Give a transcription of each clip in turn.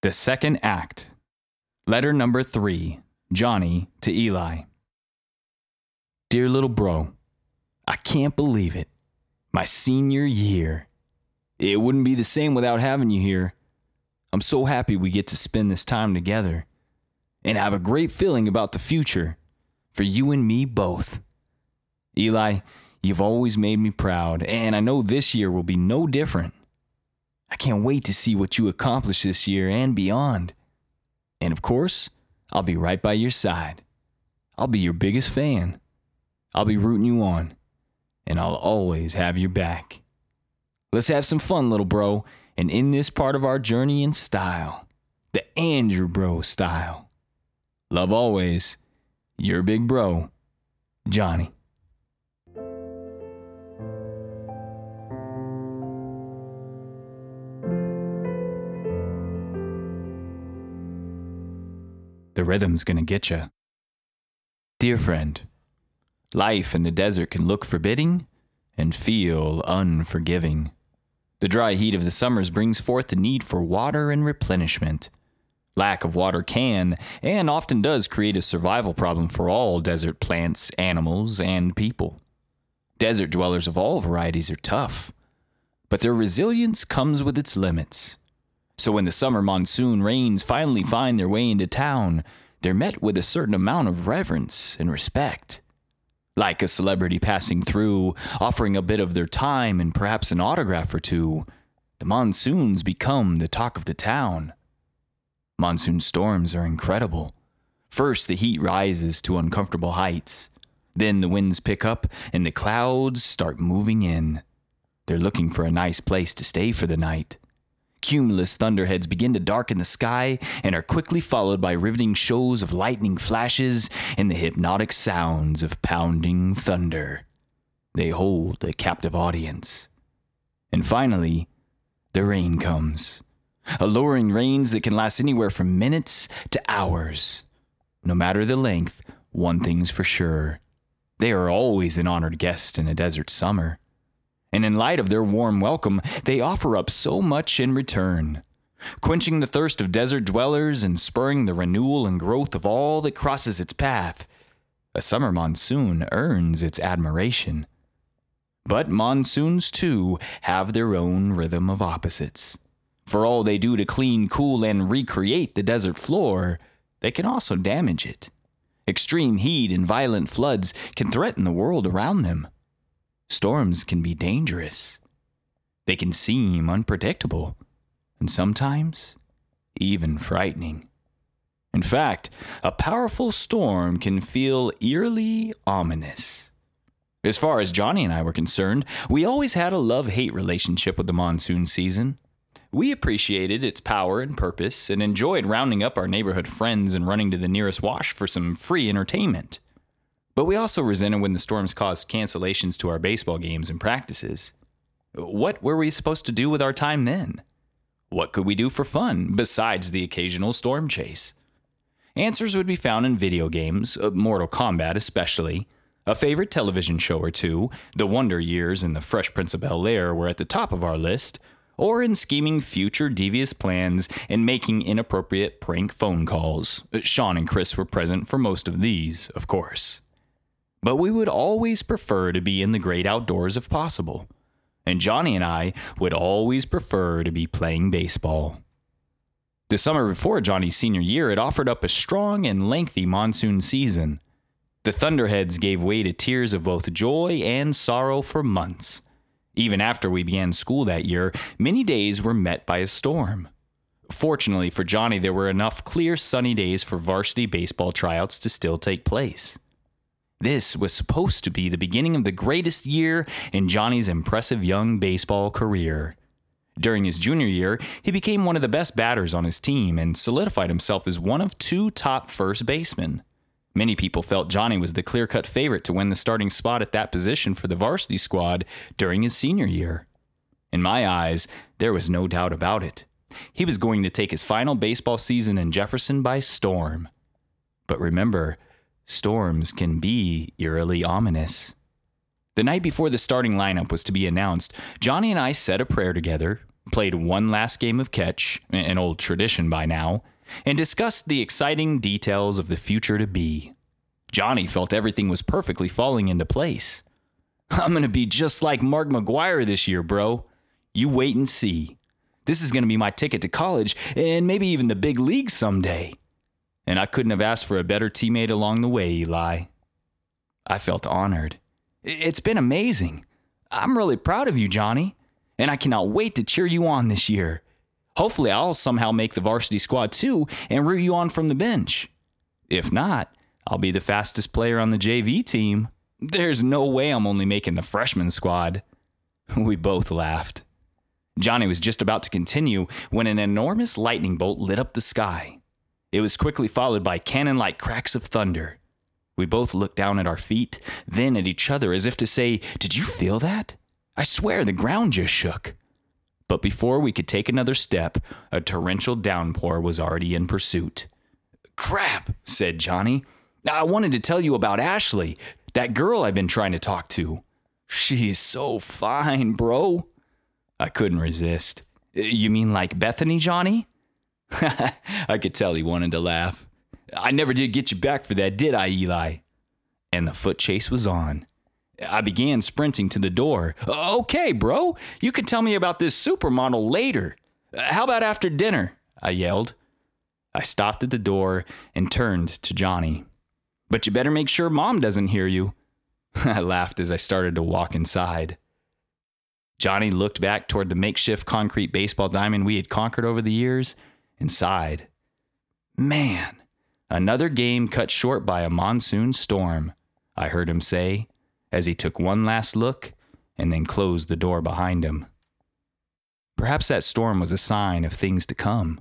The second act. Letter number three Johnny to Eli. Dear little bro, I can't believe it. My senior year. It wouldn't be the same without having you here. I'm so happy we get to spend this time together. And I have a great feeling about the future for you and me both. Eli, you've always made me proud, and I know this year will be no different. I can't wait to see what you accomplish this year and beyond. And of course, I'll be right by your side. I'll be your biggest fan. I'll be rooting you on, and I'll always have your back. Let's have some fun, little bro, and in this part of our journey in style, the Andrew Bro style. Love always, your big bro, Johnny. The rhythm's gonna get you. Dear friend, life in the desert can look forbidding and feel unforgiving. The dry heat of the summers brings forth the need for water and replenishment. Lack of water can and often does create a survival problem for all desert plants, animals, and people. Desert dwellers of all varieties are tough, but their resilience comes with its limits. So when the summer monsoon rains finally find their way into town, they're met with a certain amount of reverence and respect. Like a celebrity passing through, offering a bit of their time and perhaps an autograph or two, the monsoons become the talk of the town. Monsoon storms are incredible. First, the heat rises to uncomfortable heights. Then the winds pick up and the clouds start moving in. They're looking for a nice place to stay for the night. Cumulus thunderheads begin to darken the sky and are quickly followed by riveting shows of lightning flashes and the hypnotic sounds of pounding thunder. They hold a captive audience. And finally, the rain comes. Alluring rains that can last anywhere from minutes to hours. No matter the length, one thing's for sure they are always an honored guest in a desert summer and in light of their warm welcome, they offer up so much in return. Quenching the thirst of desert dwellers and spurring the renewal and growth of all that crosses its path, a summer monsoon earns its admiration. But monsoons, too, have their own rhythm of opposites. For all they do to clean, cool, and recreate the desert floor, they can also damage it. Extreme heat and violent floods can threaten the world around them. Storms can be dangerous. They can seem unpredictable, and sometimes even frightening. In fact, a powerful storm can feel eerily ominous. As far as Johnny and I were concerned, we always had a love hate relationship with the monsoon season. We appreciated its power and purpose and enjoyed rounding up our neighborhood friends and running to the nearest wash for some free entertainment. But we also resented when the storms caused cancellations to our baseball games and practices. What were we supposed to do with our time then? What could we do for fun besides the occasional storm chase? Answers would be found in video games, uh, Mortal Kombat especially. A favorite television show or two, The Wonder Years and The Fresh Prince of Bel Air were at the top of our list, or in scheming future devious plans and making inappropriate prank phone calls. Sean and Chris were present for most of these, of course but we would always prefer to be in the great outdoors if possible. And Johnny and I would always prefer to be playing baseball. The summer before Johnny's senior year, it offered up a strong and lengthy monsoon season. The Thunderheads gave way to tears of both joy and sorrow for months. Even after we began school that year, many days were met by a storm. Fortunately for Johnny, there were enough clear sunny days for varsity baseball tryouts to still take place. This was supposed to be the beginning of the greatest year in Johnny's impressive young baseball career. During his junior year, he became one of the best batters on his team and solidified himself as one of two top first basemen. Many people felt Johnny was the clear cut favorite to win the starting spot at that position for the varsity squad during his senior year. In my eyes, there was no doubt about it. He was going to take his final baseball season in Jefferson by storm. But remember, storms can be eerily ominous. The night before the starting lineup was to be announced, Johnny and I said a prayer together, played one last game of catch, an old tradition by now, and discussed the exciting details of the future to be. Johnny felt everything was perfectly falling into place. I'm going to be just like Mark McGwire this year, bro. You wait and see. This is going to be my ticket to college and maybe even the big leagues someday. And I couldn't have asked for a better teammate along the way, Eli. I felt honored. It's been amazing. I'm really proud of you, Johnny, and I cannot wait to cheer you on this year. Hopefully, I'll somehow make the varsity squad too and root you on from the bench. If not, I'll be the fastest player on the JV team. There's no way I'm only making the freshman squad. We both laughed. Johnny was just about to continue when an enormous lightning bolt lit up the sky. It was quickly followed by cannon like cracks of thunder. We both looked down at our feet, then at each other as if to say, Did you feel that? I swear the ground just shook. But before we could take another step, a torrential downpour was already in pursuit. Crap, said Johnny. I wanted to tell you about Ashley, that girl I've been trying to talk to. She's so fine, bro. I couldn't resist. You mean like Bethany, Johnny? I could tell he wanted to laugh. I never did get you back for that, did I, Eli? And the foot chase was on. I began sprinting to the door. Okay, bro, you can tell me about this supermodel later. How about after dinner? I yelled. I stopped at the door and turned to Johnny. But you better make sure mom doesn't hear you. I laughed as I started to walk inside. Johnny looked back toward the makeshift concrete baseball diamond we had conquered over the years and sighed. Man, another game cut short by a monsoon storm, I heard him say as he took one last look and then closed the door behind him. Perhaps that storm was a sign of things to come.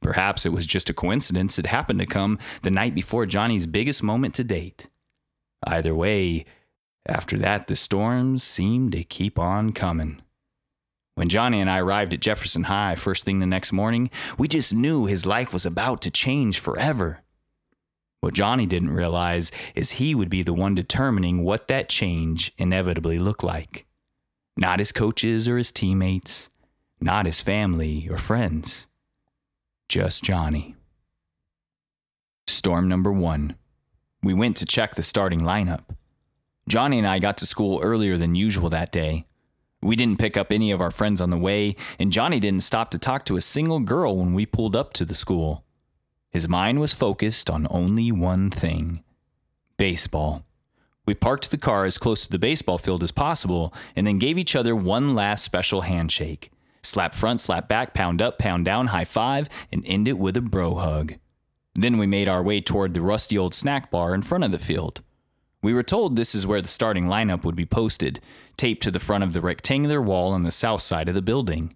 Perhaps it was just a coincidence it happened to come the night before Johnny's biggest moment to date. Either way, after that, the storms seemed to keep on coming. When Johnny and I arrived at Jefferson High first thing the next morning, we just knew his life was about to change forever. What Johnny didn't realize is he would be the one determining what that change inevitably looked like. Not his coaches or his teammates, not his family or friends. Just Johnny. Storm number one. We went to check the starting lineup. Johnny and I got to school earlier than usual that day. We didn't pick up any of our friends on the way, and Johnny didn't stop to talk to a single girl when we pulled up to the school. His mind was focused on only one thing baseball. We parked the car as close to the baseball field as possible and then gave each other one last special handshake. Slap front, slap back, pound up, pound down, high five, and end it with a bro hug. Then we made our way toward the rusty old snack bar in front of the field. We were told this is where the starting lineup would be posted, taped to the front of the rectangular wall on the south side of the building.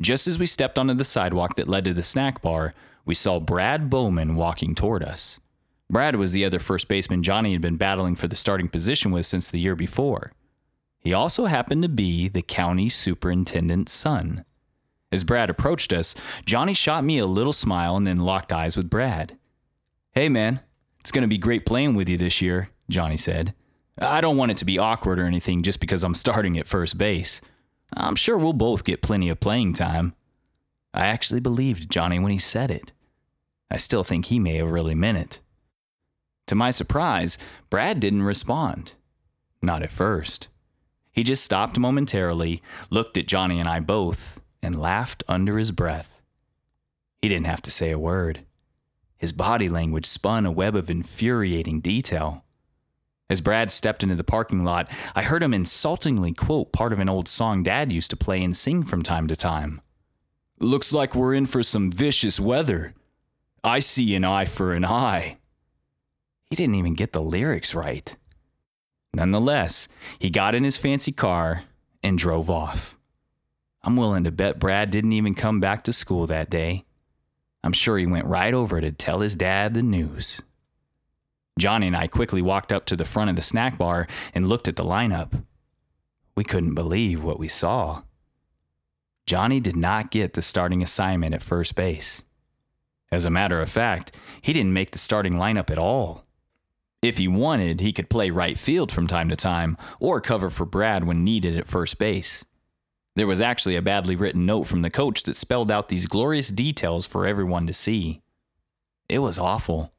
Just as we stepped onto the sidewalk that led to the snack bar, we saw Brad Bowman walking toward us. Brad was the other first baseman Johnny had been battling for the starting position with since the year before. He also happened to be the county superintendent's son. As Brad approached us, Johnny shot me a little smile and then locked eyes with Brad. Hey, man, it's going to be great playing with you this year, Johnny said. I don't want it to be awkward or anything just because I'm starting at first base. I'm sure we'll both get plenty of playing time. I actually believed Johnny when he said it. I still think he may have really meant it. To my surprise, Brad didn't respond. Not at first. He just stopped momentarily, looked at Johnny and I both, and laughed under his breath. He didn't have to say a word. His body language spun a web of infuriating detail. As Brad stepped into the parking lot, I heard him insultingly quote part of an old song Dad used to play and sing from time to time. Looks like we're in for some vicious weather. I see an eye for an eye. He didn't even get the lyrics right. Nonetheless, he got in his fancy car and drove off. I'm willing to bet Brad didn't even come back to school that day. I'm sure he went right over to tell his dad the news. Johnny and I quickly walked up to the front of the snack bar and looked at the lineup. We couldn't believe what we saw. Johnny did not get the starting assignment at first base. As a matter of fact, he didn't make the starting lineup at all. If he wanted, he could play right field from time to time or cover for Brad when needed at first base. There was actually a badly written note from the coach that spelled out these glorious details for everyone to see. It was awful.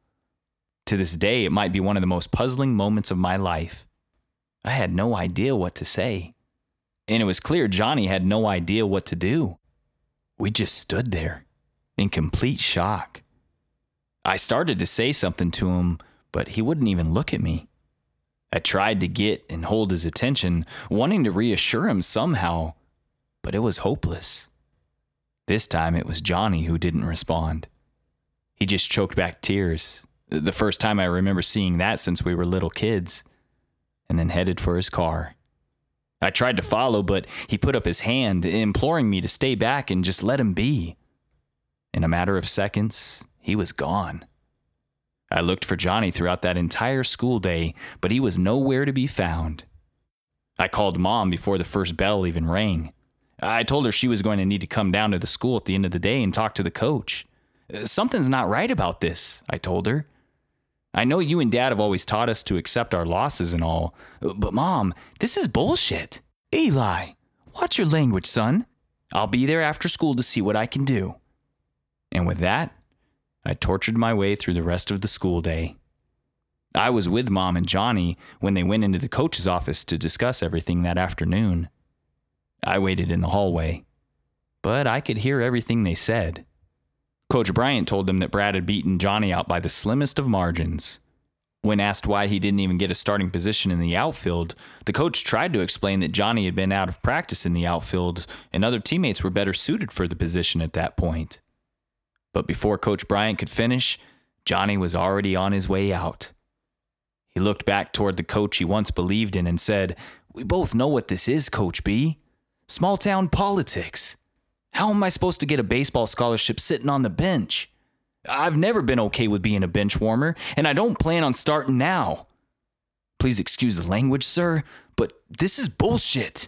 To this day, it might be one of the most puzzling moments of my life. I had no idea what to say. And it was clear Johnny had no idea what to do. We just stood there in complete shock. I started to say something to him, but he wouldn't even look at me. I tried to get and hold his attention, wanting to reassure him somehow, but it was hopeless. This time it was Johnny who didn't respond. He just choked back tears, the first time I remember seeing that since we were little kids, and then headed for his car. I tried to follow, but he put up his hand, imploring me to stay back and just let him be. In a matter of seconds, he was gone. I looked for Johnny throughout that entire school day, but he was nowhere to be found. I called mom before the first bell even rang. I told her she was going to need to come down to the school at the end of the day and talk to the coach. Something's not right about this, I told her. I know you and dad have always taught us to accept our losses and all, but mom, this is bullshit. Eli, watch your language, son. I'll be there after school to see what I can do. And with that, I tortured my way through the rest of the school day. I was with Mom and Johnny when they went into the coach's office to discuss everything that afternoon. I waited in the hallway, but I could hear everything they said. Coach Bryant told them that Brad had beaten Johnny out by the slimmest of margins. When asked why he didn't even get a starting position in the outfield, the coach tried to explain that Johnny had been out of practice in the outfield and other teammates were better suited for the position at that point. But before Coach Bryant could finish, Johnny was already on his way out. He looked back toward the coach he once believed in and said, We both know what this is, Coach B. Small town politics. How am I supposed to get a baseball scholarship sitting on the bench? I've never been okay with being a bench warmer, and I don't plan on starting now. Please excuse the language, sir, but this is bullshit.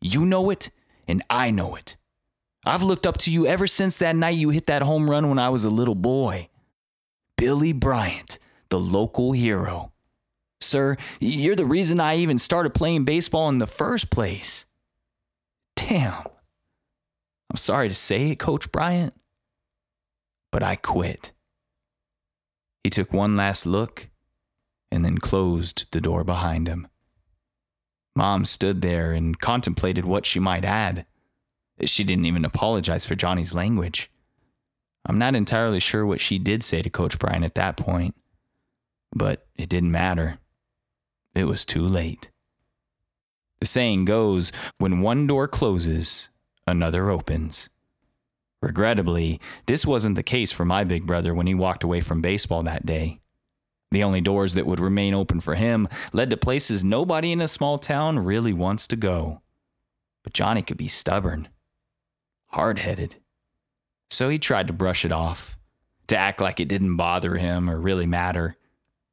You know it, and I know it. I've looked up to you ever since that night you hit that home run when I was a little boy. Billy Bryant, the local hero. Sir, you're the reason I even started playing baseball in the first place. Damn. I'm sorry to say it, Coach Bryant, but I quit. He took one last look and then closed the door behind him. Mom stood there and contemplated what she might add. She didn't even apologize for Johnny's language. I'm not entirely sure what she did say to Coach Bryant at that point, but it didn't matter. It was too late. The saying goes when one door closes, another opens. Regrettably, this wasn't the case for my big brother when he walked away from baseball that day. The only doors that would remain open for him led to places nobody in a small town really wants to go. But Johnny could be stubborn hard headed. So he tried to brush it off, to act like it didn't bother him or really matter,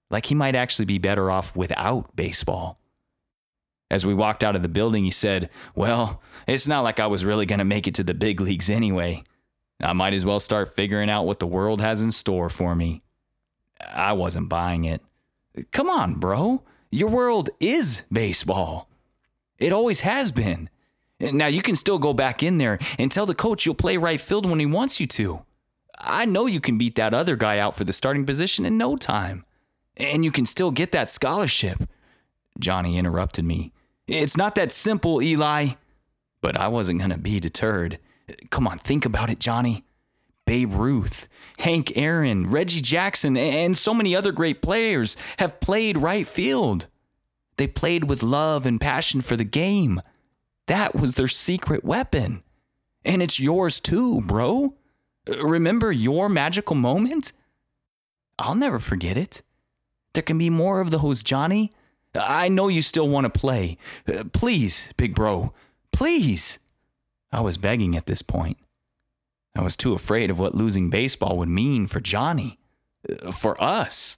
like he might actually be better off without baseball. As we walked out of the building, he said, Well, it's not like I was really going to make it to the big leagues anyway. I might as well start figuring out what the world has in store for me. I wasn't buying it. Come on, bro. Your world is baseball. It always has been. Now you can still go back in there and tell the coach you'll play right field when he wants you to. I know you can beat that other guy out for the starting position in no time. And you can still get that scholarship. Johnny interrupted me. It's not that simple, Eli. But I wasn't going to be deterred. Come on, think about it, Johnny. Babe Ruth, Hank Aaron, Reggie Jackson, and so many other great players have played right field. They played with love and passion for the game. That was their secret weapon. And it's yours too, bro. Remember your magical moment? I'll never forget it. There can be more of those, Johnny. I know you still want to play. Please, big bro. Please. I was begging at this point. I was too afraid of what losing baseball would mean for Johnny, for us,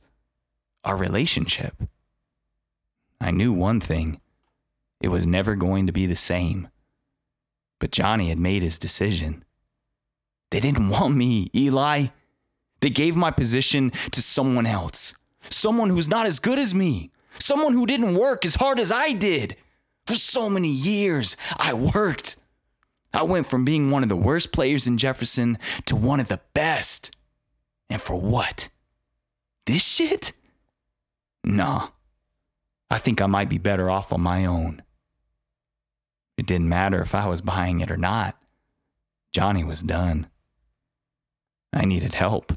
our relationship. I knew one thing it was never going to be the same. But Johnny had made his decision. They didn't want me, Eli. They gave my position to someone else. Someone who's not as good as me. Someone who didn't work as hard as I did. For so many years, I worked. I went from being one of the worst players in Jefferson to one of the best. And for what? This shit? Nah. I think I might be better off on my own. It didn't matter if I was buying it or not. Johnny was done. I needed help.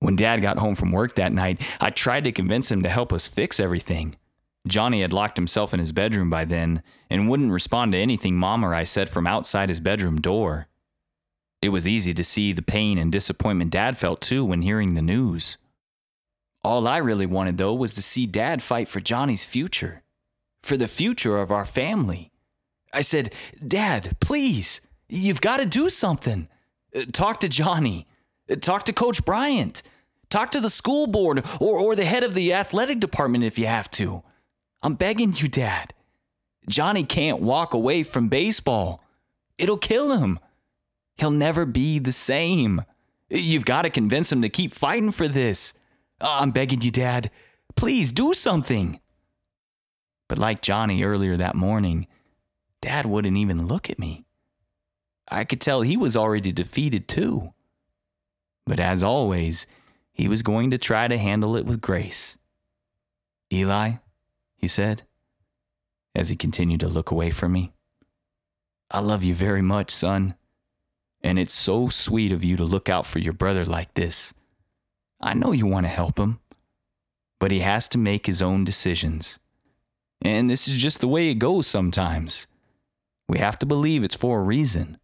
When Dad got home from work that night, I tried to convince him to help us fix everything. Johnny had locked himself in his bedroom by then and wouldn't respond to anything Mom or I said from outside his bedroom door. It was easy to see the pain and disappointment Dad felt too when hearing the news. All I really wanted, though, was to see Dad fight for Johnny's future, for the future of our family. I said, Dad, please, you've got to do something. Uh, talk to Johnny. Uh, talk to Coach Bryant. Talk to the school board or, or the head of the athletic department if you have to. I'm begging you, Dad. Johnny can't walk away from baseball. It'll kill him. He'll never be the same. You've got to convince him to keep fighting for this. I'm begging you, Dad. Please do something. But like Johnny earlier that morning, Dad wouldn't even look at me. I could tell he was already defeated too. But as always, he was going to try to handle it with grace. Eli, he said, as he continued to look away from me, I love you very much, son. And it's so sweet of you to look out for your brother like this. I know you want to help him, but he has to make his own decisions. And this is just the way it goes sometimes. We have to believe it's for a reason.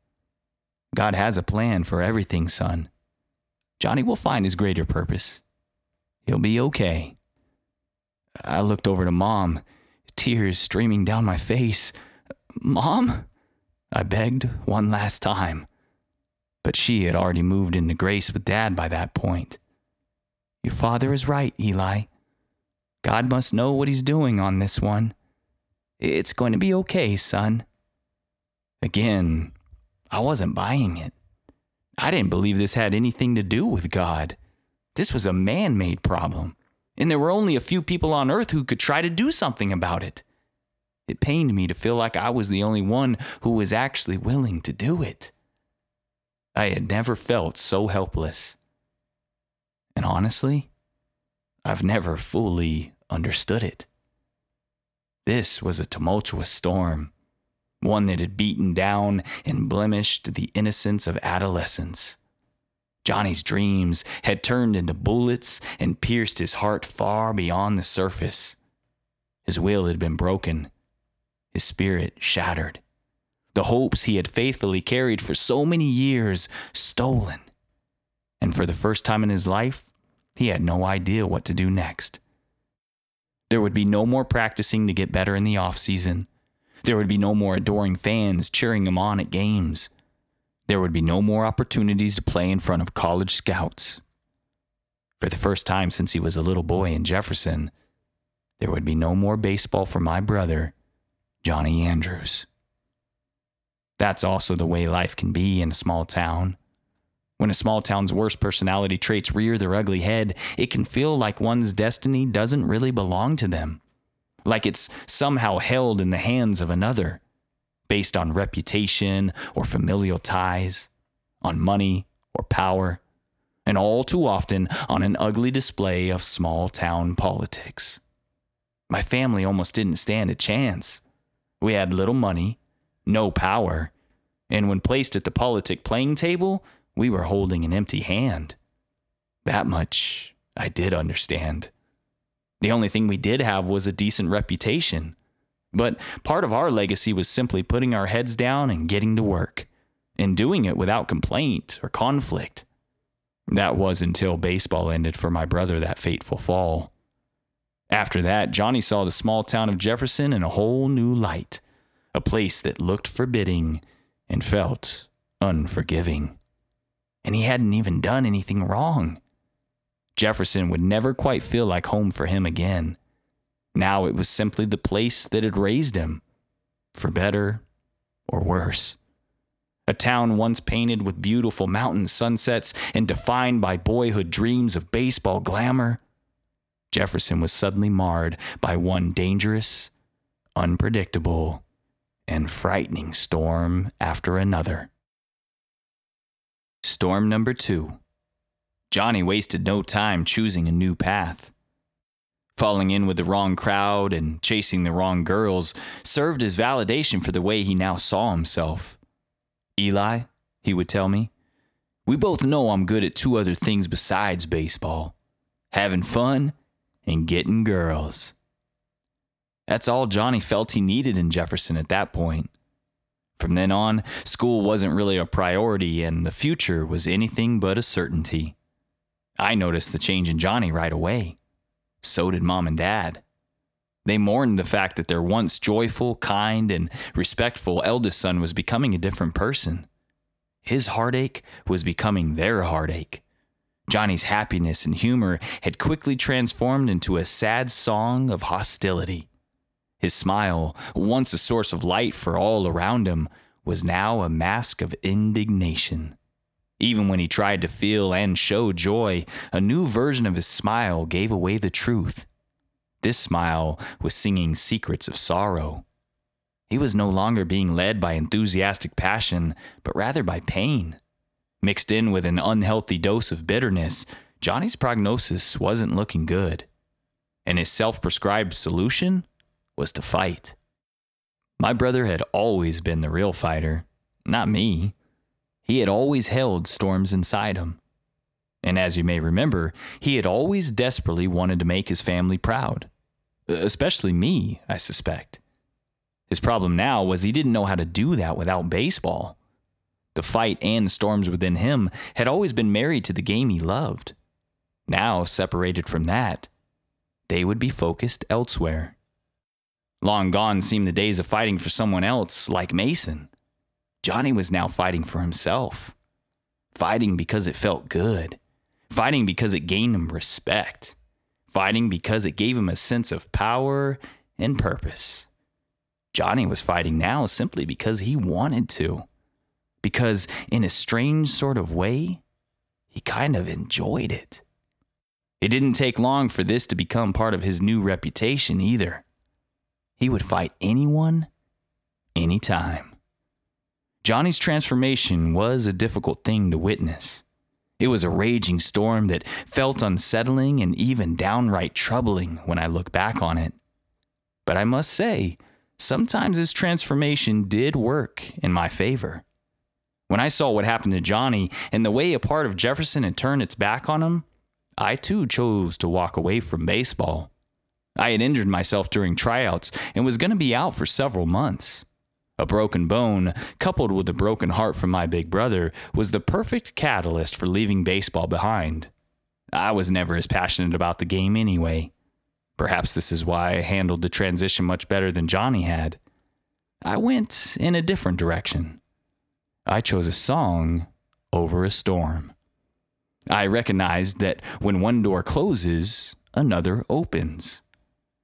God has a plan for everything, son. Johnny will find his greater purpose. He'll be okay. I looked over to Mom, tears streaming down my face. Mom? I begged one last time. But she had already moved into grace with Dad by that point. Your father is right, Eli. God must know what he's doing on this one. It's going to be okay, son. Again, I wasn't buying it. I didn't believe this had anything to do with God. This was a man made problem, and there were only a few people on earth who could try to do something about it. It pained me to feel like I was the only one who was actually willing to do it. I had never felt so helpless. And honestly, I've never fully understood it. This was a tumultuous storm, one that had beaten down and blemished the innocence of adolescence. Johnny's dreams had turned into bullets and pierced his heart far beyond the surface. His will had been broken, his spirit shattered, the hopes he had faithfully carried for so many years stolen and for the first time in his life, he had no idea what to do next. There would be no more practicing to get better in the off season. There would be no more adoring fans cheering him on at games. There would be no more opportunities to play in front of college scouts. For the first time since he was a little boy in Jefferson, there would be no more baseball for my brother, Johnny Andrews. That's also the way life can be in a small town. When a small town's worst personality traits rear their ugly head, it can feel like one's destiny doesn't really belong to them, like it's somehow held in the hands of another, based on reputation or familial ties, on money or power, and all too often on an ugly display of small town politics. My family almost didn't stand a chance. We had little money, no power, and when placed at the politic playing table, we were holding an empty hand. That much I did understand. The only thing we did have was a decent reputation. But part of our legacy was simply putting our heads down and getting to work, and doing it without complaint or conflict. That was until baseball ended for my brother that fateful fall. After that, Johnny saw the small town of Jefferson in a whole new light, a place that looked forbidding and felt unforgiving and he hadn't even done anything wrong. Jefferson would never quite feel like home for him again. Now it was simply the place that had raised him, for better or worse. A town once painted with beautiful mountain sunsets and defined by boyhood dreams of baseball glamour, Jefferson was suddenly marred by one dangerous, unpredictable, and frightening storm after another. Storm number two. Johnny wasted no time choosing a new path. Falling in with the wrong crowd and chasing the wrong girls served as validation for the way he now saw himself. Eli, he would tell me, we both know I'm good at two other things besides baseball having fun and getting girls. That's all Johnny felt he needed in Jefferson at that point. From then on, school wasn't really a priority, and the future was anything but a certainty. I noticed the change in Johnny right away. So did mom and dad. They mourned the fact that their once joyful, kind, and respectful eldest son was becoming a different person. His heartache was becoming their heartache. Johnny's happiness and humor had quickly transformed into a sad song of hostility. His smile, once a source of light for all around him, was now a mask of indignation. Even when he tried to feel and show joy, a new version of his smile gave away the truth. This smile was singing secrets of sorrow. He was no longer being led by enthusiastic passion, but rather by pain. Mixed in with an unhealthy dose of bitterness, Johnny's prognosis wasn't looking good. And his self prescribed solution was to fight. My brother had always been the real fighter, not me. He had always held storms inside him. And as you may remember, he had always desperately wanted to make his family proud. Uh, especially me, I suspect. His problem now was he didn't know how to do that without baseball. The fight and storms within him had always been married to the game he loved. Now, separated from that, they would be focused elsewhere. Long gone seemed the days of fighting for someone else like Mason. Johnny was now fighting for himself. Fighting because it felt good. Fighting because it gained him respect. Fighting because it gave him a sense of power and purpose. Johnny was fighting now simply because he wanted to. Because, in a strange sort of way, he kind of enjoyed it. It didn't take long for this to become part of his new reputation either. He would fight anyone, anytime. Johnny's transformation was a difficult thing to witness. It was a raging storm that felt unsettling and even downright troubling when I look back on it. But I must say, sometimes his transformation did work in my favor. When I saw what happened to Johnny and the way a part of Jefferson had turned its back on him, I too chose to walk away from baseball. I had injured myself during tryouts and was going to be out for several months. A broken bone, coupled with a broken heart from my big brother, was the perfect catalyst for leaving baseball behind. I was never as passionate about the game anyway. Perhaps this is why I handled the transition much better than Johnny had. I went in a different direction. I chose a song over a storm. I recognized that when one door closes, another opens.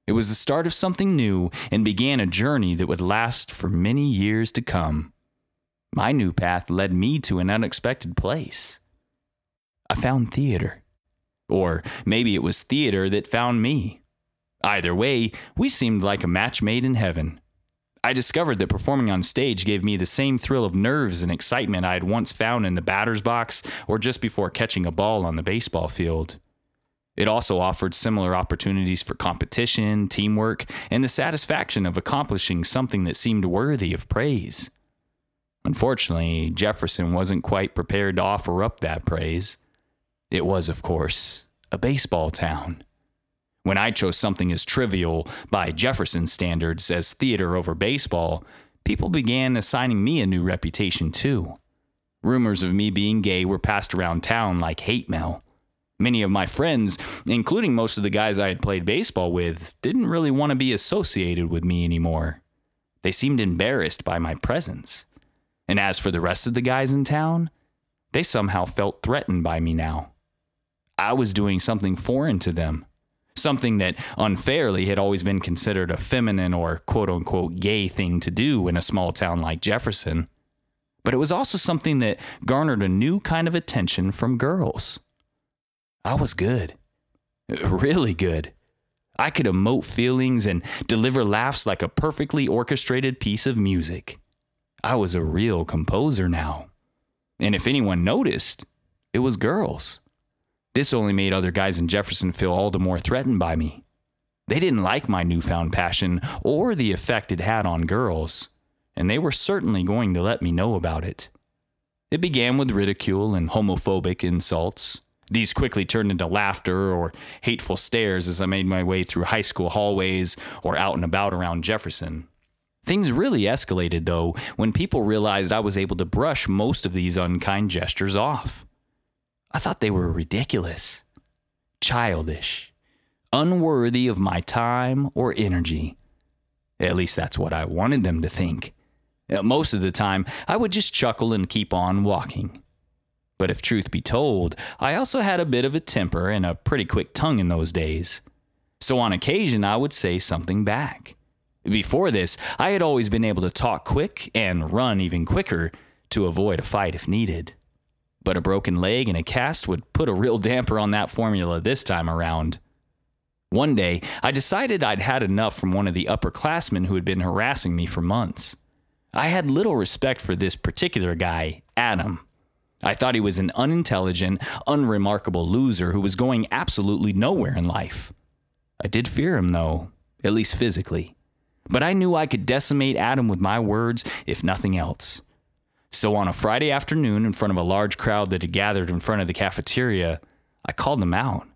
It was the start of something new and began a journey that would last for many years to come. My new path led me to an unexpected place. I found theater. Or maybe it was theater that found me. Either way, we seemed like a match made in heaven. I discovered that performing on stage gave me the same thrill of nerves and excitement I had once found in the batter's box or just before catching a ball on the baseball field. It also offered similar opportunities for competition, teamwork, and the satisfaction of accomplishing something that seemed worthy of praise. Unfortunately, Jefferson wasn't quite prepared to offer up that praise. It was, of course, a baseball town. When I chose something as trivial, by Jefferson standards, as theater over baseball, people began assigning me a new reputation too. Rumors of me being gay were passed around town like hate mail. Many of my friends, including most of the guys I had played baseball with, didn't really want to be associated with me anymore. They seemed embarrassed by my presence. And as for the rest of the guys in town, they somehow felt threatened by me now. I was doing something foreign to them, something that unfairly had always been considered a feminine or quote unquote gay thing to do in a small town like Jefferson. But it was also something that garnered a new kind of attention from girls. I was good. Really good. I could emote feelings and deliver laughs like a perfectly orchestrated piece of music. I was a real composer now. And if anyone noticed, it was girls. This only made other guys in Jefferson feel all the more threatened by me. They didn't like my newfound passion or the effect it had on girls, and they were certainly going to let me know about it. It began with ridicule and homophobic insults. These quickly turned into laughter or hateful stares as I made my way through high school hallways or out and about around Jefferson. Things really escalated, though, when people realized I was able to brush most of these unkind gestures off. I thought they were ridiculous, childish, unworthy of my time or energy. At least that's what I wanted them to think. Most of the time, I would just chuckle and keep on walking. But if truth be told, I also had a bit of a temper and a pretty quick tongue in those days. So on occasion, I would say something back. Before this, I had always been able to talk quick and run even quicker to avoid a fight if needed. But a broken leg and a cast would put a real damper on that formula this time around. One day, I decided I'd had enough from one of the upperclassmen who had been harassing me for months. I had little respect for this particular guy, Adam. I thought he was an unintelligent, unremarkable loser who was going absolutely nowhere in life. I did fear him, though, at least physically. But I knew I could decimate Adam with my words, if nothing else. So on a Friday afternoon, in front of a large crowd that had gathered in front of the cafeteria, I called him out.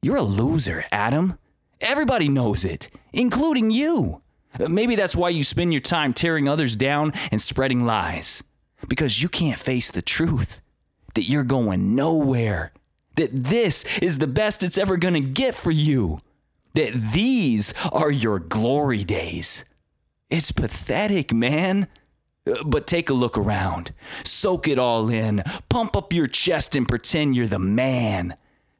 You're a loser, Adam. Everybody knows it, including you. Maybe that's why you spend your time tearing others down and spreading lies because you can't face the truth that you're going nowhere, that this is the best it's ever going to get for you, that these are your glory days. It's pathetic, man. But take a look around, soak it all in, pump up your chest and pretend you're the man.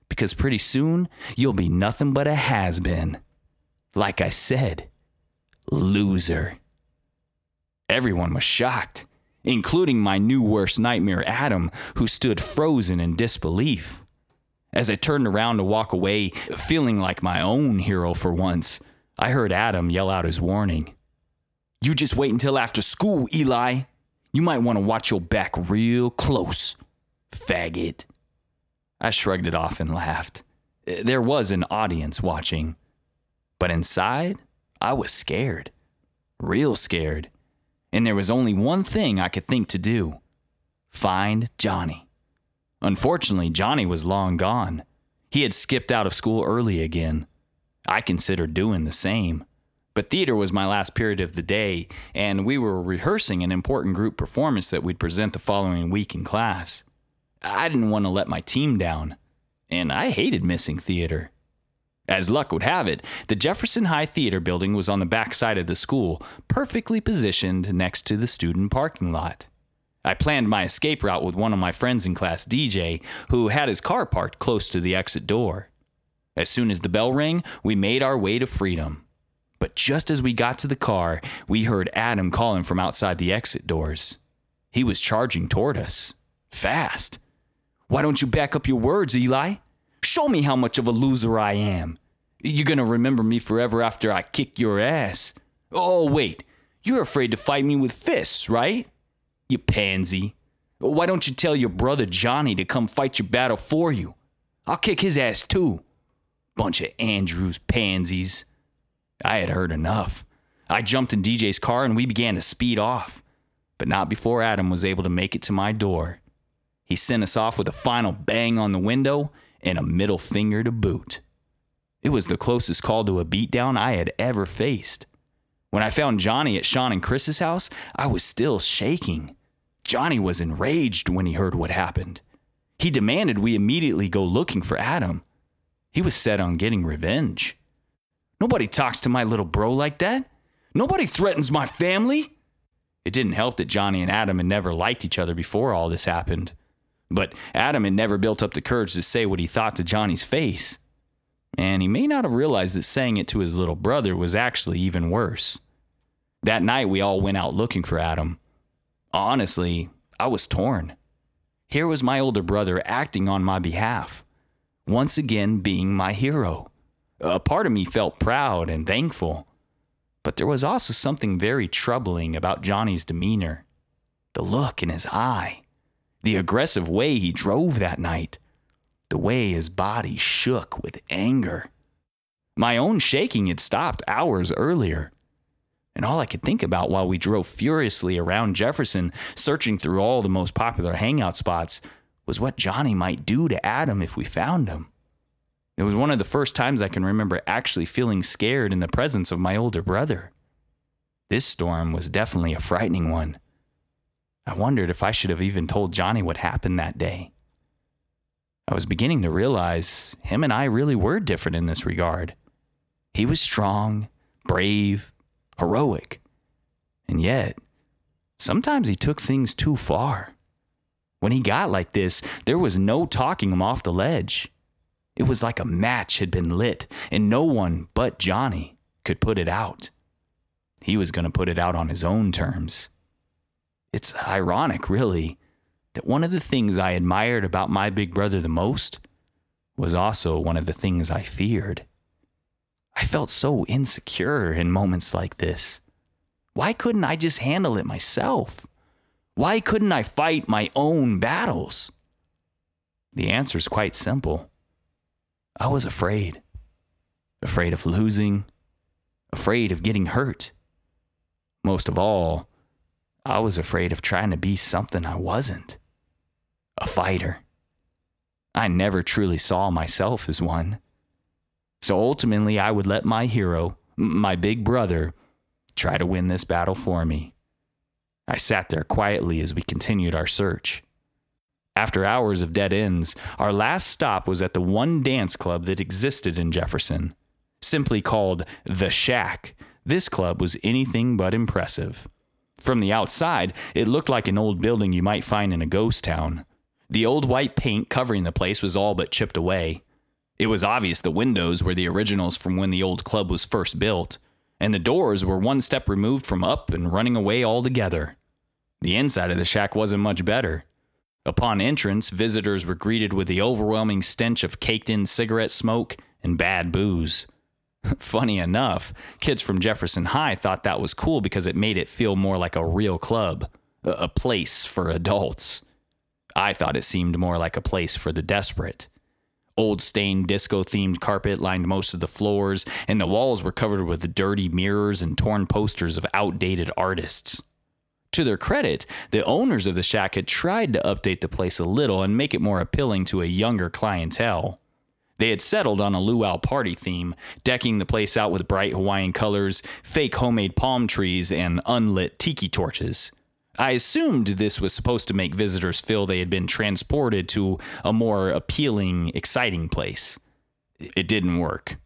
Because pretty soon, you'll be nothing but a has been. Like I said, loser. Everyone was shocked including my new worst nightmare, Adam, who stood frozen in disbelief. As I turned around to walk away, feeling like my own hero for once, I heard Adam yell out his warning. You just wait until after school, Eli. You might want to watch your back real close, faggot. I shrugged it off and laughed. There was an audience watching. But inside, I was scared. Real scared and there was only one thing I could think to do find Johnny. Unfortunately, Johnny was long gone. He had skipped out of school early again. I considered doing the same. But theater was my last period of the day, and we were rehearsing an important group performance that we'd present the following week in class. I didn't want to let my team down, and I hated missing theater. As luck would have it, the Jefferson High Theater building was on the back side of the school, perfectly positioned next to the student parking lot. I planned my escape route with one of my friends in class, DJ, who had his car parked close to the exit door. As soon as the bell rang, we made our way to freedom. But just as we got to the car, we heard Adam calling from outside the exit doors. He was charging toward us. Fast. Why don't you back up your words, Eli? Show me how much of a loser I am. You're gonna remember me forever after I kick your ass. Oh, wait. You're afraid to fight me with fists, right? You pansy. Why don't you tell your brother Johnny to come fight your battle for you? I'll kick his ass too. Bunch of Andrews pansies. I had heard enough. I jumped in DJ's car and we began to speed off, but not before Adam was able to make it to my door. He sent us off with a final bang on the window and a middle finger to boot. It was the closest call to a beatdown I had ever faced. When I found Johnny at Sean and Chris's house, I was still shaking. Johnny was enraged when he heard what happened. He demanded we immediately go looking for Adam. He was set on getting revenge. Nobody talks to my little bro like that. Nobody threatens my family. It didn't help that Johnny and Adam had never liked each other before all this happened. But Adam had never built up the courage to say what he thought to Johnny's face. And he may not have realized that saying it to his little brother was actually even worse. That night, we all went out looking for Adam. Honestly, I was torn. Here was my older brother acting on my behalf, once again being my hero. A part of me felt proud and thankful, but there was also something very troubling about Johnny's demeanor the look in his eye, the aggressive way he drove that night, the way his body shook with anger. My own shaking had stopped hours earlier. And all I could think about while we drove furiously around Jefferson, searching through all the most popular hangout spots, was what Johnny might do to Adam if we found him. It was one of the first times I can remember actually feeling scared in the presence of my older brother. This storm was definitely a frightening one. I wondered if I should have even told Johnny what happened that day. I was beginning to realize him and I really were different in this regard. He was strong, brave, heroic, and yet sometimes he took things too far. When he got like this, there was no talking him off the ledge. It was like a match had been lit, and no one but Johnny could put it out. He was going to put it out on his own terms. It's ironic, really, that one of the things I admired about my big brother the most was also one of the things I feared. I felt so insecure in moments like this. Why couldn't I just handle it myself? Why couldn't I fight my own battles? The answer is quite simple. I was afraid. Afraid of losing, afraid of getting hurt. Most of all, I was afraid of trying to be something I wasn't a fighter. I never truly saw myself as one. So ultimately, I would let my hero, my big brother, try to win this battle for me. I sat there quietly as we continued our search. After hours of dead ends, our last stop was at the one dance club that existed in Jefferson. Simply called The Shack, this club was anything but impressive. From the outside, it looked like an old building you might find in a ghost town. The old white paint covering the place was all but chipped away. It was obvious the windows were the originals from when the old club was first built, and the doors were one step removed from up and running away altogether. The inside of the shack wasn't much better. Upon entrance, visitors were greeted with the overwhelming stench of caked in cigarette smoke and bad booze. Funny enough, kids from Jefferson High thought that was cool because it made it feel more like a real club, a place for adults. I thought it seemed more like a place for the desperate. Old stained disco themed carpet lined most of the floors, and the walls were covered with dirty mirrors and torn posters of outdated artists. To their credit, the owners of the shack had tried to update the place a little and make it more appealing to a younger clientele. They had settled on a luau party theme, decking the place out with bright Hawaiian colors, fake homemade palm trees, and unlit tiki torches. I assumed this was supposed to make visitors feel they had been transported to a more appealing, exciting place. It didn't work.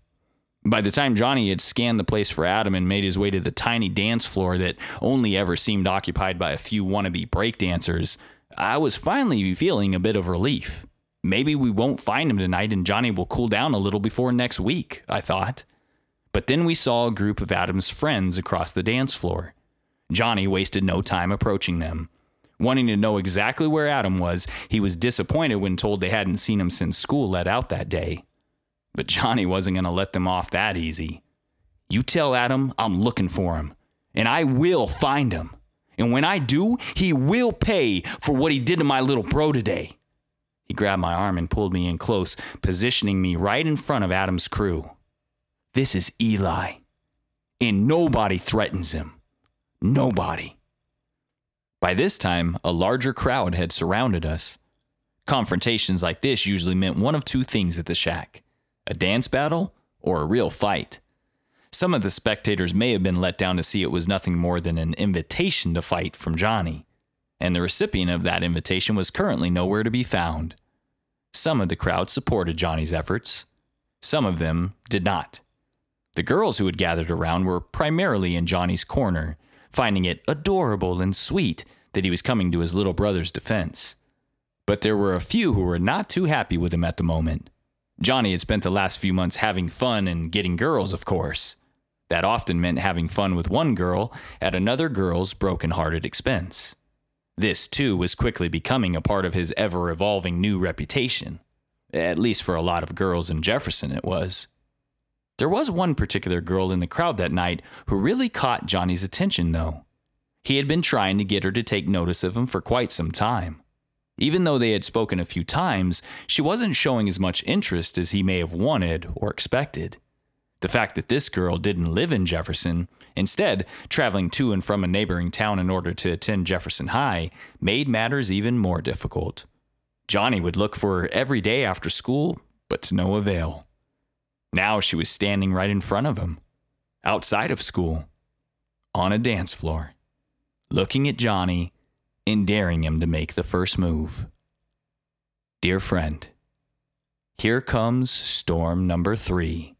By the time Johnny had scanned the place for Adam and made his way to the tiny dance floor that only ever seemed occupied by a few wannabe breakdancers, I was finally feeling a bit of relief. Maybe we won't find him tonight and Johnny will cool down a little before next week, I thought. But then we saw a group of Adam's friends across the dance floor. Johnny wasted no time approaching them. Wanting to know exactly where Adam was, he was disappointed when told they hadn't seen him since school let out that day. But Johnny wasn't going to let them off that easy. You tell Adam I'm looking for him, and I will find him. And when I do, he will pay for what he did to my little bro today. He grabbed my arm and pulled me in close, positioning me right in front of Adam's crew. This is Eli, and nobody threatens him. Nobody. By this time, a larger crowd had surrounded us. Confrontations like this usually meant one of two things at the shack a dance battle or a real fight. Some of the spectators may have been let down to see it was nothing more than an invitation to fight from Johnny and the recipient of that invitation was currently nowhere to be found. Some of the crowd supported Johnny's efforts, some of them did not. The girls who had gathered around were primarily in Johnny's corner, finding it adorable and sweet that he was coming to his little brother's defense. But there were a few who were not too happy with him at the moment. Johnny had spent the last few months having fun and getting girls, of course. That often meant having fun with one girl at another girl's broken hearted expense. This, too, was quickly becoming a part of his ever evolving new reputation. At least for a lot of girls in Jefferson, it was. There was one particular girl in the crowd that night who really caught Johnny's attention, though. He had been trying to get her to take notice of him for quite some time. Even though they had spoken a few times, she wasn't showing as much interest as he may have wanted or expected. The fact that this girl didn't live in Jefferson, instead, traveling to and from a neighboring town in order to attend Jefferson High, made matters even more difficult. Johnny would look for her every day after school, but to no avail. Now she was standing right in front of him, outside of school, on a dance floor, looking at Johnny and daring him to make the first move. Dear friend, here comes storm number three.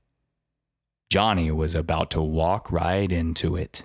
Johnny was about to walk right into it.